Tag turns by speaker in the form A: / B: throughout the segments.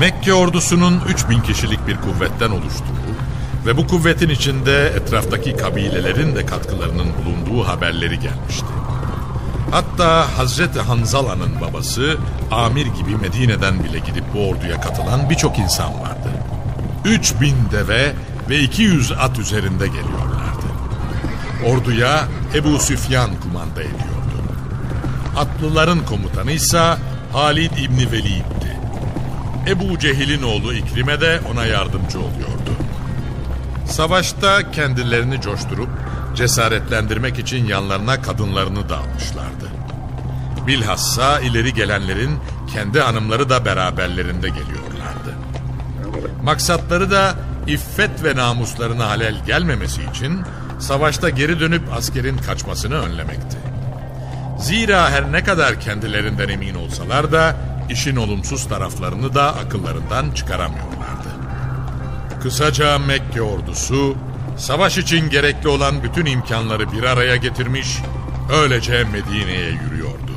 A: Mekke ordusunun 3000 kişilik bir kuvvetten oluştuğu ve bu kuvvetin içinde etraftaki kabilelerin de katkılarının bulunduğu haberleri gelmişti. Hatta Hazreti Hanzala'nın babası Amir gibi Medine'den bile gidip bu orduya katılan birçok insan vardı. 3000 deve ve 200 at üzerinde geliyorlardı. Orduya Ebu Süfyan kumanda ediyordu. Atlıların komutanı ise Halid İbni Velid'di. Ebu Cehil'in oğlu İkrime de ona yardımcı oluyordu. Savaşta kendilerini coşturup cesaretlendirmek için yanlarına kadınlarını da almışlardı. Bilhassa ileri gelenlerin kendi hanımları da beraberlerinde geliyorlardı. Maksatları da iffet ve namuslarına halel gelmemesi için savaşta geri dönüp askerin kaçmasını önlemekti. Zira her ne kadar kendilerinden emin olsalar da işin olumsuz taraflarını da akıllarından çıkaramıyorlardı. Kısaca Mekke ordusu savaş için gerekli olan bütün imkanları bir araya getirmiş, öylece Medine'ye yürüyordu.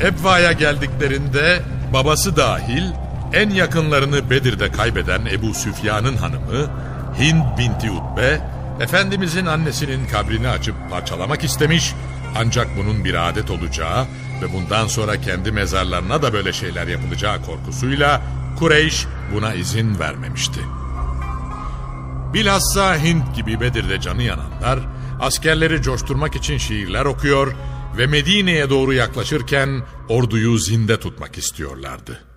A: Ebva'ya geldiklerinde babası dahil en yakınlarını Bedir'de kaybeden Ebu Süfyan'ın hanımı Hind binti Utbe, Efendimizin annesinin kabrini açıp parçalamak istemiş ancak bunun bir adet olacağı ve bundan sonra kendi mezarlarına da böyle şeyler yapılacağı korkusuyla Kureyş buna izin vermemişti. Bilhassa Hint gibi Bedir'de canı yananlar askerleri coşturmak için şiirler okuyor ve Medine'ye doğru yaklaşırken orduyu zinde tutmak istiyorlardı.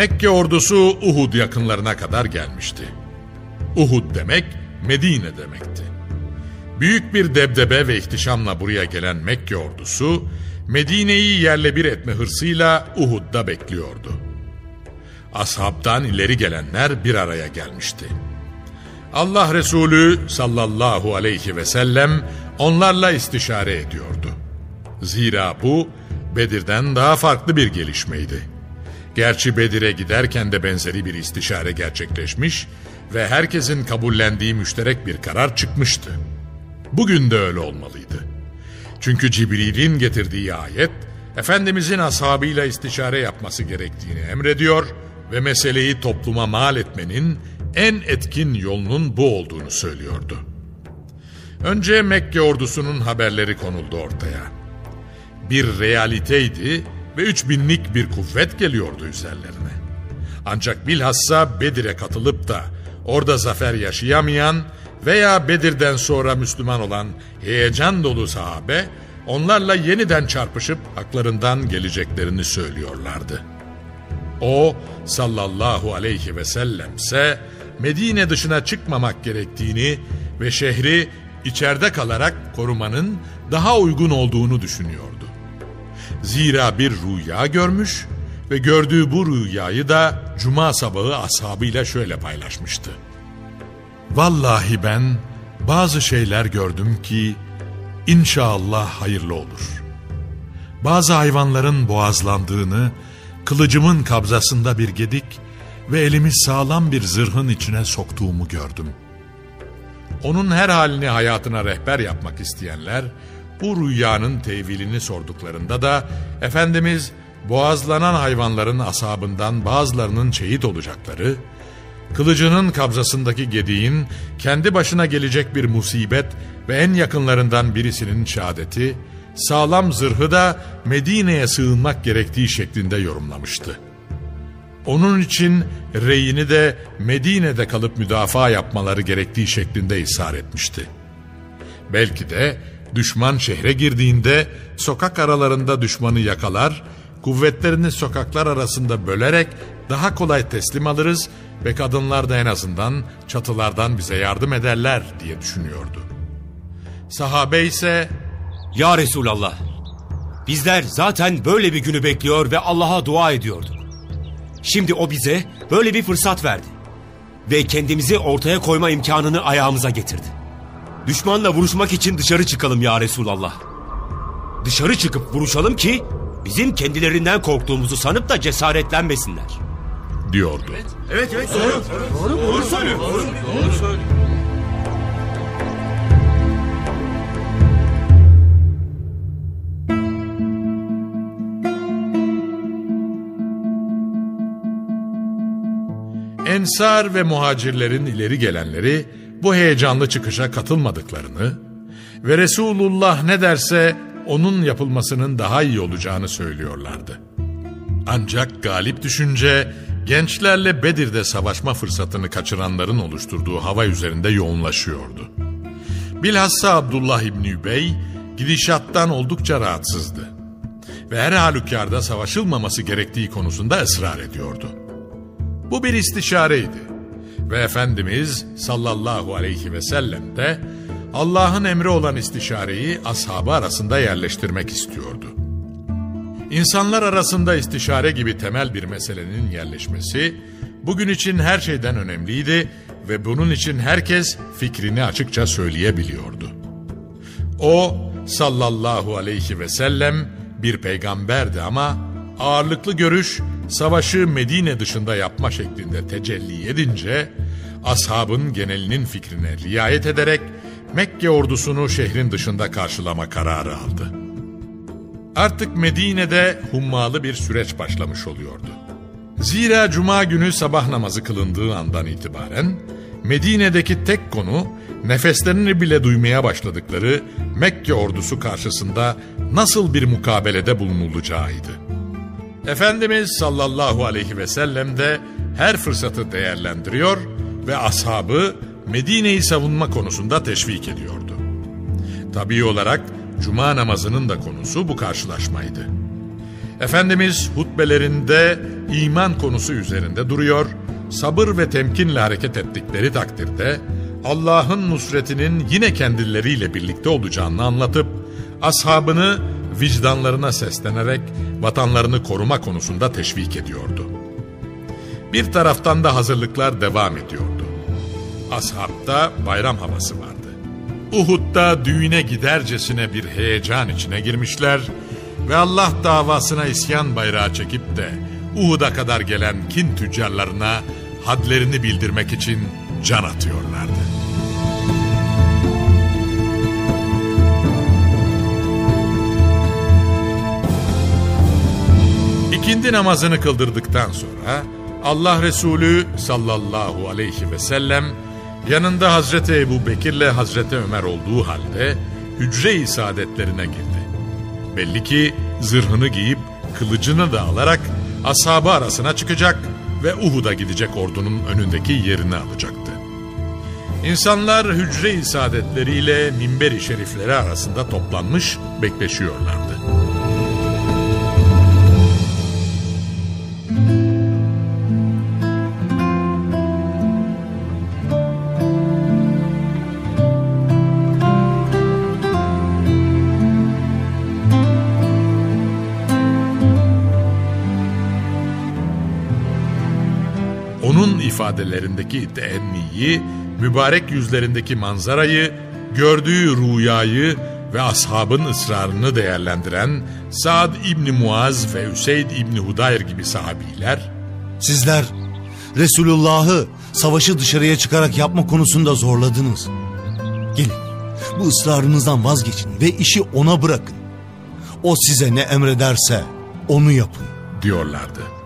A: Mekke ordusu Uhud yakınlarına kadar gelmişti. Uhud demek Medine demekti. Büyük bir debdebe ve ihtişamla buraya gelen Mekke ordusu Medine'yi yerle bir etme hırsıyla Uhud'da bekliyordu. Ashabtan ileri gelenler bir araya gelmişti. Allah Resulü sallallahu aleyhi ve sellem onlarla istişare ediyordu. Zira bu Bedir'den daha farklı bir gelişmeydi. Gerçi Bedir'e giderken de benzeri bir istişare gerçekleşmiş ve herkesin kabullendiği müşterek bir karar çıkmıştı. Bugün de öyle olmalıydı. Çünkü Cibril'in getirdiği ayet, Efendimizin ashabıyla istişare yapması gerektiğini emrediyor ve meseleyi topluma mal etmenin en etkin yolunun bu olduğunu söylüyordu. Önce Mekke ordusunun haberleri konuldu ortaya. Bir realiteydi ve üç binlik bir kuvvet geliyordu üzerlerine. Ancak bilhassa Bedir'e katılıp da orada zafer yaşayamayan veya Bedir'den sonra Müslüman olan heyecan dolu sahabe onlarla yeniden çarpışıp haklarından geleceklerini söylüyorlardı. O sallallahu aleyhi ve sellemse Medine dışına çıkmamak gerektiğini ve şehri içeride kalarak korumanın daha uygun olduğunu düşünüyordu. Zira bir rüya görmüş ve gördüğü bu rüyayı da cuma sabahı ashabıyla şöyle paylaşmıştı. Vallahi ben bazı şeyler gördüm ki inşallah hayırlı olur. Bazı hayvanların boğazlandığını, kılıcımın kabzasında bir gedik ve elimi sağlam bir zırhın içine soktuğumu gördüm. Onun her halini hayatına rehber yapmak isteyenler, bu rüyanın tevilini sorduklarında da Efendimiz boğazlanan hayvanların asabından bazılarının şehit olacakları, kılıcının kabzasındaki gediğin kendi başına gelecek bir musibet ve en yakınlarından birisinin şehadeti, sağlam zırhı da Medine'ye sığınmak gerektiği şeklinde yorumlamıştı. Onun için reyini de Medine'de kalıp müdafaa yapmaları gerektiği şeklinde ishar etmişti. Belki de düşman şehre girdiğinde sokak aralarında düşmanı yakalar, kuvvetlerini sokaklar arasında bölerek daha kolay teslim alırız ve kadınlar da en azından çatılardan bize yardım ederler diye düşünüyordu. Sahabe ise
B: Ya Resulallah bizler zaten böyle bir günü bekliyor ve Allah'a dua ediyorduk. Şimdi o bize böyle bir fırsat verdi. Ve kendimizi ortaya koyma imkanını ayağımıza getirdi. Düşmanla vuruşmak için dışarı çıkalım ya Resulallah. Dışarı çıkıp vuruşalım ki bizim kendilerinden korktuğumuzu sanıp da cesaretlenmesinler.
A: diyordu.
B: Evet evet doğru. Doğru, doğru, doğru söylüyor. Doğru, doğru söylüyor.
A: Ensar ve muhacirlerin ileri gelenleri bu heyecanlı çıkışa katılmadıklarını ve Resulullah ne derse onun yapılmasının daha iyi olacağını söylüyorlardı. Ancak galip düşünce gençlerle Bedir'de savaşma fırsatını kaçıranların oluşturduğu hava üzerinde yoğunlaşıyordu. Bilhassa Abdullah İbni Übey gidişattan oldukça rahatsızdı ve her halükarda savaşılmaması gerektiği konusunda ısrar ediyordu. Bu bir istişareydi ve Efendimiz sallallahu aleyhi ve sellem de Allah'ın emri olan istişareyi ashabı arasında yerleştirmek istiyordu. İnsanlar arasında istişare gibi temel bir meselenin yerleşmesi bugün için her şeyden önemliydi ve bunun için herkes fikrini açıkça söyleyebiliyordu. O sallallahu aleyhi ve sellem bir peygamberdi ama ağırlıklı görüş savaşı Medine dışında yapma şeklinde tecelli edince ashabın genelinin fikrine riayet ederek Mekke ordusunu şehrin dışında karşılama kararı aldı. Artık Medine'de hummalı bir süreç başlamış oluyordu. Zira cuma günü sabah namazı kılındığı andan itibaren Medine'deki tek konu nefeslerini bile duymaya başladıkları Mekke ordusu karşısında nasıl bir mukabelede bulunulacağıydı. Efendimiz sallallahu aleyhi ve sellem de her fırsatı değerlendiriyor ve ashabı Medine'yi savunma konusunda teşvik ediyordu. Tabii olarak cuma namazının da konusu bu karşılaşmaydı. Efendimiz hutbelerinde iman konusu üzerinde duruyor, sabır ve temkinle hareket ettikleri takdirde Allah'ın nusretinin yine kendileriyle birlikte olacağını anlatıp ashabını vicdanlarına seslenerek vatanlarını koruma konusunda teşvik ediyordu. Bir taraftan da hazırlıklar devam ediyordu. Ashabta bayram havası vardı. Uhud'da düğüne gidercesine bir heyecan içine girmişler ve Allah davasına isyan bayrağı çekip de Uhud'a kadar gelen kin tüccarlarına hadlerini bildirmek için can atıyorlardı. İkindi namazını kıldırdıktan sonra Allah Resulü sallallahu aleyhi ve sellem yanında Hazreti Ebu Bekir'le Hazreti Ömer olduğu halde hücre-i saadetlerine girdi. Belli ki zırhını giyip kılıcını da alarak ashabı arasına çıkacak ve Uhud'a gidecek ordunun önündeki yerini alacaktı. İnsanlar hücre-i saadetleriyle minber-i şerifleri arasında toplanmış bekleşiyorlardı. İfadelerindeki teenniyi, mübarek yüzlerindeki manzarayı, gördüğü rüyayı ve ashabın ısrarını değerlendiren Sa'd İbni Muaz ve Üseyd İbni Hudayr gibi sahabiler,
C: Sizler Resulullah'ı savaşı dışarıya çıkarak yapma konusunda zorladınız. Gelin bu ısrarınızdan vazgeçin ve işi ona bırakın. O size ne emrederse onu yapın.
A: diyorlardı.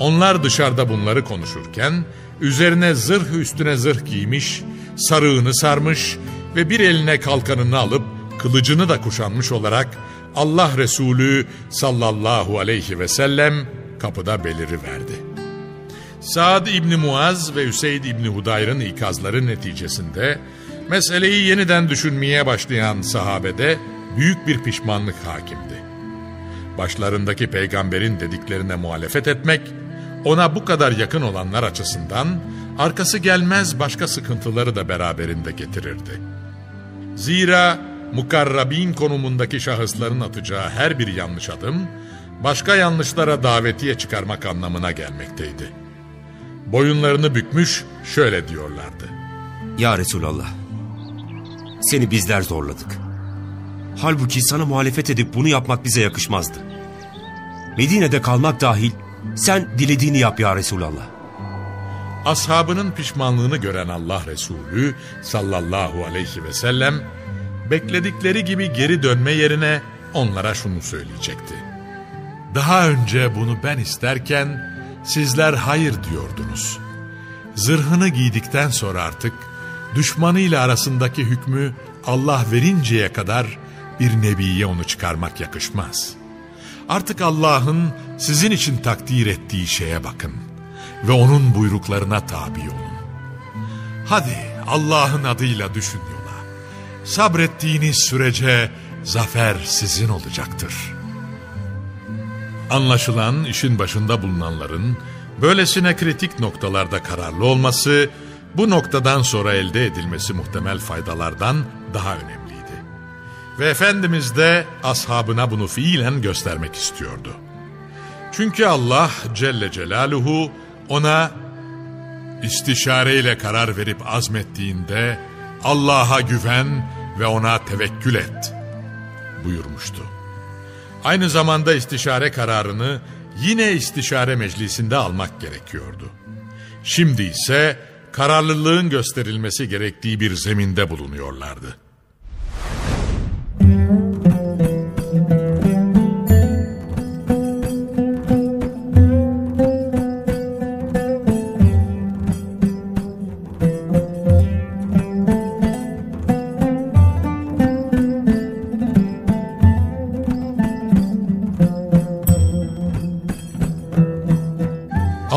A: Onlar dışarıda bunları konuşurken üzerine zırh üstüne zırh giymiş, sarığını sarmış ve bir eline kalkanını alıp kılıcını da kuşanmış olarak Allah Resulü sallallahu aleyhi ve sellem kapıda beliriverdi. Saad İbni Muaz ve Üseyd İbni Hudayr'ın ikazları neticesinde meseleyi yeniden düşünmeye başlayan sahabede büyük bir pişmanlık hakimdi. Başlarındaki peygamberin dediklerine muhalefet etmek, ona bu kadar yakın olanlar açısından arkası gelmez başka sıkıntıları da beraberinde getirirdi. Zira mukarrabin konumundaki şahısların atacağı her bir yanlış adım, başka yanlışlara davetiye çıkarmak anlamına gelmekteydi. Boyunlarını bükmüş şöyle diyorlardı.
B: Ya Resulallah, seni bizler zorladık. Halbuki sana muhalefet edip bunu yapmak bize yakışmazdı. Medine'de kalmak dahil sen dilediğini yap ya Resulallah.
A: Ashabının pişmanlığını gören Allah Resulü sallallahu aleyhi ve sellem bekledikleri gibi geri dönme yerine onlara şunu söyleyecekti. Daha önce bunu ben isterken sizler hayır diyordunuz. Zırhını giydikten sonra artık düşmanıyla arasındaki hükmü Allah verinceye kadar bir nebiye onu çıkarmak yakışmaz. Artık Allah'ın sizin için takdir ettiği şeye bakın ve onun buyruklarına tabi olun. Hadi Allah'ın adıyla düşün yola. Sabrettiğiniz sürece zafer sizin olacaktır. Anlaşılan işin başında bulunanların böylesine kritik noktalarda kararlı olması, bu noktadan sonra elde edilmesi muhtemel faydalardan daha önemliydi. Ve Efendimiz de ashabına bunu fiilen göstermek istiyordu. Çünkü Allah Celle Celaluhu ona istişareyle karar verip azmettiğinde Allah'a güven ve ona tevekkül et buyurmuştu. Aynı zamanda istişare kararını yine istişare meclisinde almak gerekiyordu. Şimdi ise kararlılığın gösterilmesi gerektiği bir zeminde bulunuyorlardı.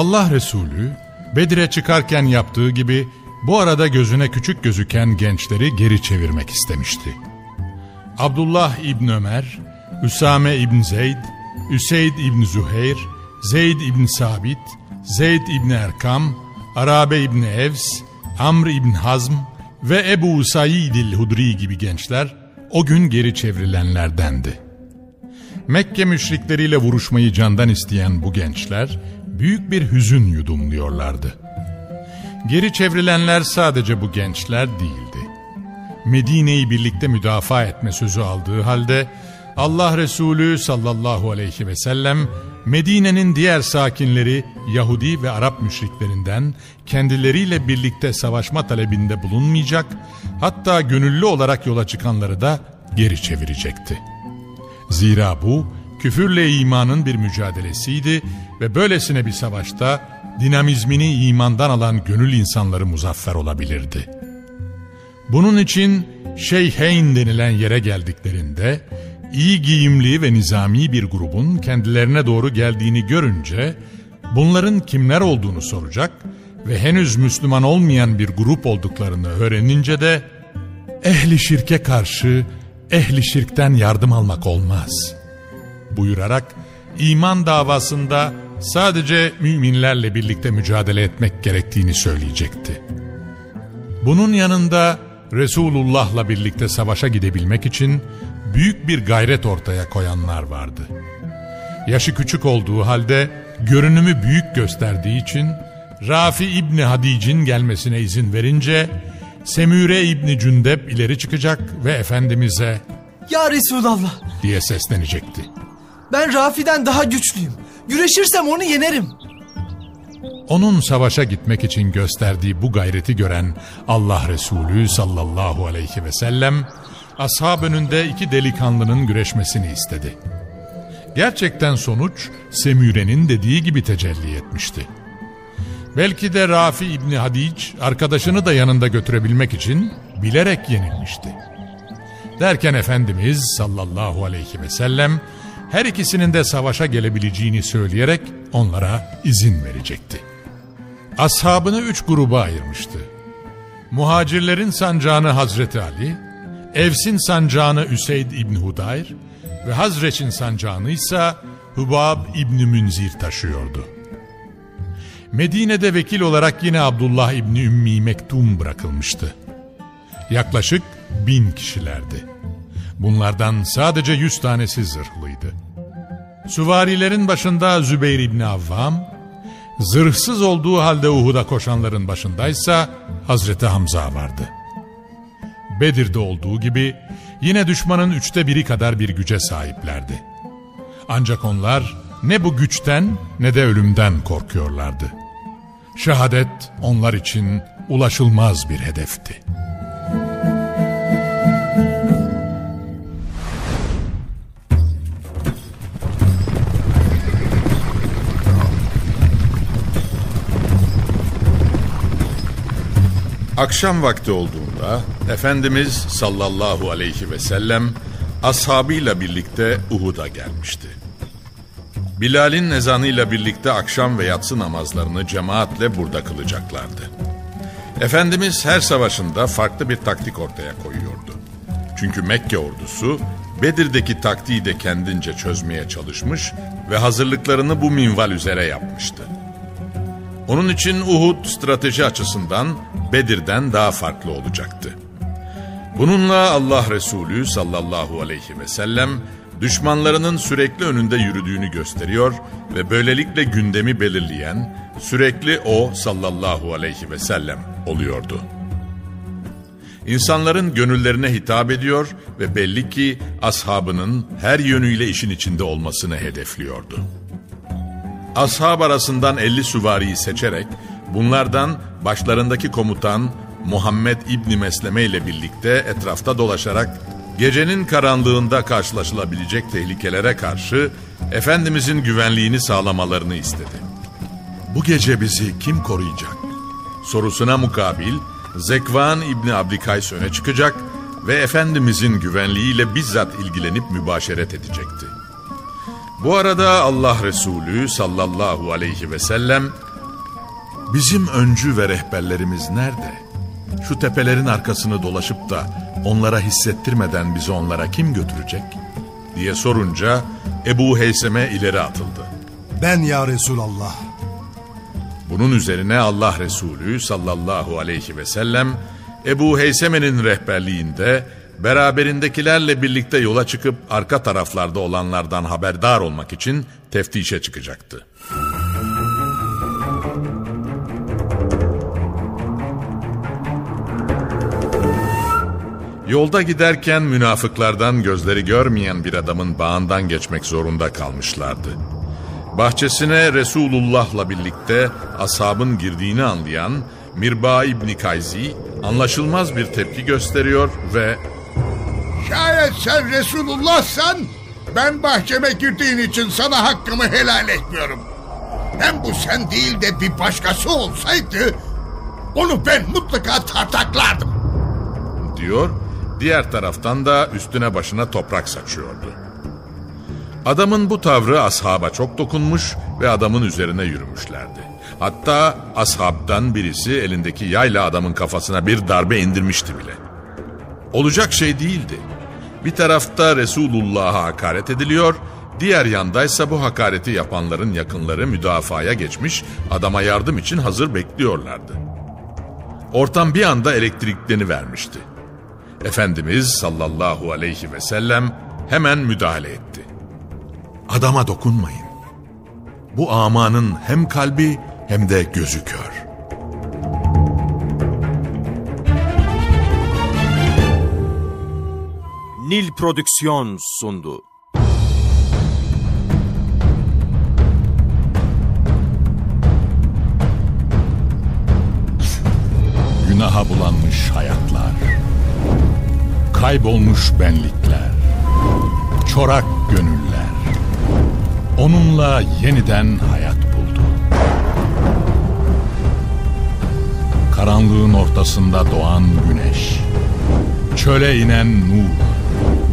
A: Allah Resulü Bedir'e çıkarken yaptığı gibi bu arada gözüne küçük gözüken gençleri geri çevirmek istemişti. Abdullah İbn Ömer, Üsame İbn Zeyd, Üseyd İbn Züheyr, Zeyd İbn Sabit, Zeyd İbn Erkam, Arabe İbn Evs, Amr İbn Hazm ve Ebu Usaid Hudri gibi gençler o gün geri çevrilenlerdendi. Mekke müşrikleriyle vuruşmayı candan isteyen bu gençler büyük bir hüzün yudumluyorlardı. Geri çevrilenler sadece bu gençler değildi. Medine'yi birlikte müdafaa etme sözü aldığı halde Allah Resulü sallallahu aleyhi ve sellem Medine'nin diğer sakinleri Yahudi ve Arap müşriklerinden kendileriyle birlikte savaşma talebinde bulunmayacak hatta gönüllü olarak yola çıkanları da geri çevirecekti. Zira bu küfürle imanın bir mücadelesiydi ve böylesine bir savaşta dinamizmini imandan alan gönül insanları muzaffer olabilirdi. Bunun için Şeyheyn denilen yere geldiklerinde iyi giyimli ve nizami bir grubun kendilerine doğru geldiğini görünce bunların kimler olduğunu soracak ve henüz Müslüman olmayan bir grup olduklarını öğrenince de ehli şirke karşı ehli şirkten yardım almak olmaz buyurarak iman davasında sadece müminlerle birlikte mücadele etmek gerektiğini söyleyecekti. Bunun yanında Resulullah'la birlikte savaşa gidebilmek için büyük bir gayret ortaya koyanlar vardı. Yaşı küçük olduğu halde görünümü büyük gösterdiği için Rafi İbni Hadic'in gelmesine izin verince Semüre İbni Cündep ileri çıkacak ve Efendimiz'e
D: Ya Resulallah
A: diye seslenecekti.
D: Ben Rafi'den daha güçlüyüm. Güreşirsem onu yenerim.
A: Onun savaşa gitmek için gösterdiği bu gayreti gören Allah Resulü sallallahu aleyhi ve sellem ashab önünde iki delikanlının güreşmesini istedi. Gerçekten sonuç Semüre'nin dediği gibi tecelli etmişti. Belki de Rafi İbni Hadic arkadaşını da yanında götürebilmek için bilerek yenilmişti. Derken Efendimiz sallallahu aleyhi ve sellem her ikisinin de savaşa gelebileceğini söyleyerek onlara izin verecekti. Ashabını üç gruba ayırmıştı. Muhacirlerin sancağını Hazreti Ali, Evs'in sancağını Üseyd İbni Hudayr ve Hazreç'in sancağını ise Hubab İbni Münzir taşıyordu. Medine'de vekil olarak yine Abdullah İbni Ümmi Mektum bırakılmıştı. Yaklaşık bin kişilerdi. Bunlardan sadece yüz tanesi zırhlıydı. Süvarilerin başında Zübeyir İbni Avvam, zırhsız olduğu halde Uhud'a koşanların başındaysa Hazreti Hamza vardı. Bedir'de olduğu gibi yine düşmanın üçte biri kadar bir güce sahiplerdi. Ancak onlar ne bu güçten ne de ölümden korkuyorlardı. Şehadet onlar için ulaşılmaz bir hedefti. Akşam vakti olduğunda Efendimiz sallallahu aleyhi ve sellem ashabıyla birlikte Uhud'a gelmişti. Bilal'in ezanıyla birlikte akşam ve yatsı namazlarını cemaatle burada kılacaklardı. Efendimiz her savaşında farklı bir taktik ortaya koyuyordu. Çünkü Mekke ordusu Bedir'deki taktiği de kendince çözmeye çalışmış ve hazırlıklarını bu minval üzere yapmıştı. Onun için Uhud strateji açısından Bedir'den daha farklı olacaktı. Bununla Allah Resulü sallallahu aleyhi ve sellem düşmanlarının sürekli önünde yürüdüğünü gösteriyor ve böylelikle gündemi belirleyen sürekli o sallallahu aleyhi ve sellem oluyordu. İnsanların gönüllerine hitap ediyor ve belli ki ashabının her yönüyle işin içinde olmasını hedefliyordu. Ashab arasından 50 süvariyi seçerek bunlardan başlarındaki komutan Muhammed İbni Mesleme ile birlikte etrafta dolaşarak gecenin karanlığında karşılaşılabilecek tehlikelere karşı Efendimizin güvenliğini sağlamalarını istedi. Bu gece bizi kim koruyacak? Sorusuna mukabil Zekvan İbni Abdikays öne çıkacak ve Efendimizin güvenliğiyle bizzat ilgilenip mübaşeret edecekti. Bu arada Allah Resulü sallallahu aleyhi ve sellem bizim öncü ve rehberlerimiz nerede? Şu tepelerin arkasını dolaşıp da onlara hissettirmeden bizi onlara kim götürecek? diye sorunca Ebu Heyseme ileri atıldı.
E: Ben ya Resulallah.
A: Bunun üzerine Allah Resulü sallallahu aleyhi ve sellem Ebu Heyseme'nin rehberliğinde beraberindekilerle birlikte yola çıkıp arka taraflarda olanlardan haberdar olmak için teftişe çıkacaktı. Yolda giderken münafıklardan gözleri görmeyen bir adamın bağından geçmek zorunda kalmışlardı. Bahçesine Resulullah'la birlikte ashabın girdiğini anlayan Mirba İbni Kayzi anlaşılmaz bir tepki gösteriyor ve
F: Şayet sen Resulullah'san ben bahçeme girdiğin için sana hakkımı helal etmiyorum. Hem bu sen değil de bir başkası olsaydı onu ben mutlaka tartaklardım.
A: diyor, diğer taraftan da üstüne başına toprak saçıyordu. Adamın bu tavrı ashaba çok dokunmuş ve adamın üzerine yürümüşlerdi. Hatta ashabdan birisi elindeki yayla adamın kafasına bir darbe indirmişti bile. Olacak şey değildi. Bir tarafta Resulullah'a hakaret ediliyor, diğer yandaysa bu hakareti yapanların yakınları müdafaya geçmiş, adama yardım için hazır bekliyorlardı. Ortam bir anda elektriklerini vermişti. Efendimiz sallallahu aleyhi ve sellem hemen müdahale etti. Adama dokunmayın. Bu amanın hem kalbi hem de gözü kör.
G: Nil Prodüksiyon sundu.
A: Günaha bulanmış hayatlar. Kaybolmuş benlikler. Çorak gönüller. Onunla yeniden hayat buldu. Karanlığın ortasında doğan güneş. Çöle inen nur.